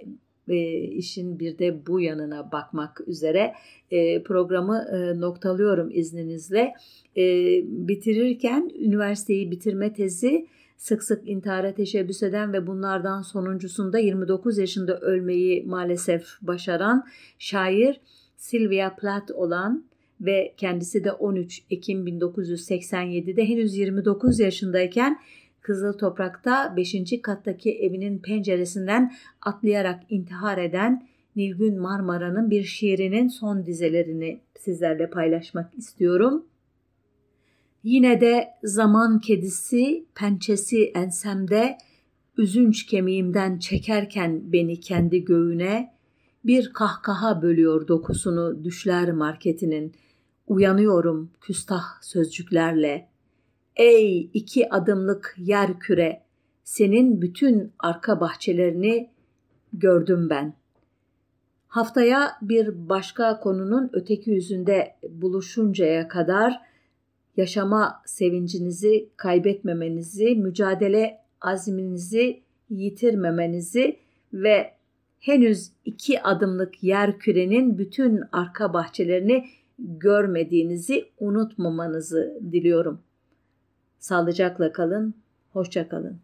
e, işin bir de bu yanına bakmak üzere e, programı e, noktalıyorum izninizle. E, bitirirken üniversiteyi bitirme tezi sık sık intihara teşebbüs eden ve bunlardan sonuncusunda 29 yaşında ölmeyi maalesef başaran şair Sylvia Plath olan ve kendisi de 13 Ekim 1987'de henüz 29 yaşındayken Kızıl Toprak'ta 5. kattaki evinin penceresinden atlayarak intihar eden Nilgün Marmara'nın bir şiirinin son dizelerini sizlerle paylaşmak istiyorum. Yine de zaman kedisi pençesi ensemde üzünç kemiğimden çekerken beni kendi göğüne bir kahkaha bölüyor dokusunu düşler marketinin. Uyanıyorum küstah sözcüklerle. Ey iki adımlık yer küre, senin bütün arka bahçelerini gördüm ben. Haftaya bir başka konunun öteki yüzünde buluşuncaya kadar yaşama sevincinizi kaybetmemenizi, mücadele azminizi yitirmemenizi ve henüz iki adımlık yer kürenin bütün arka bahçelerini görmediğinizi unutmamanızı diliyorum. Sağlıcakla kalın, hoşça kalın.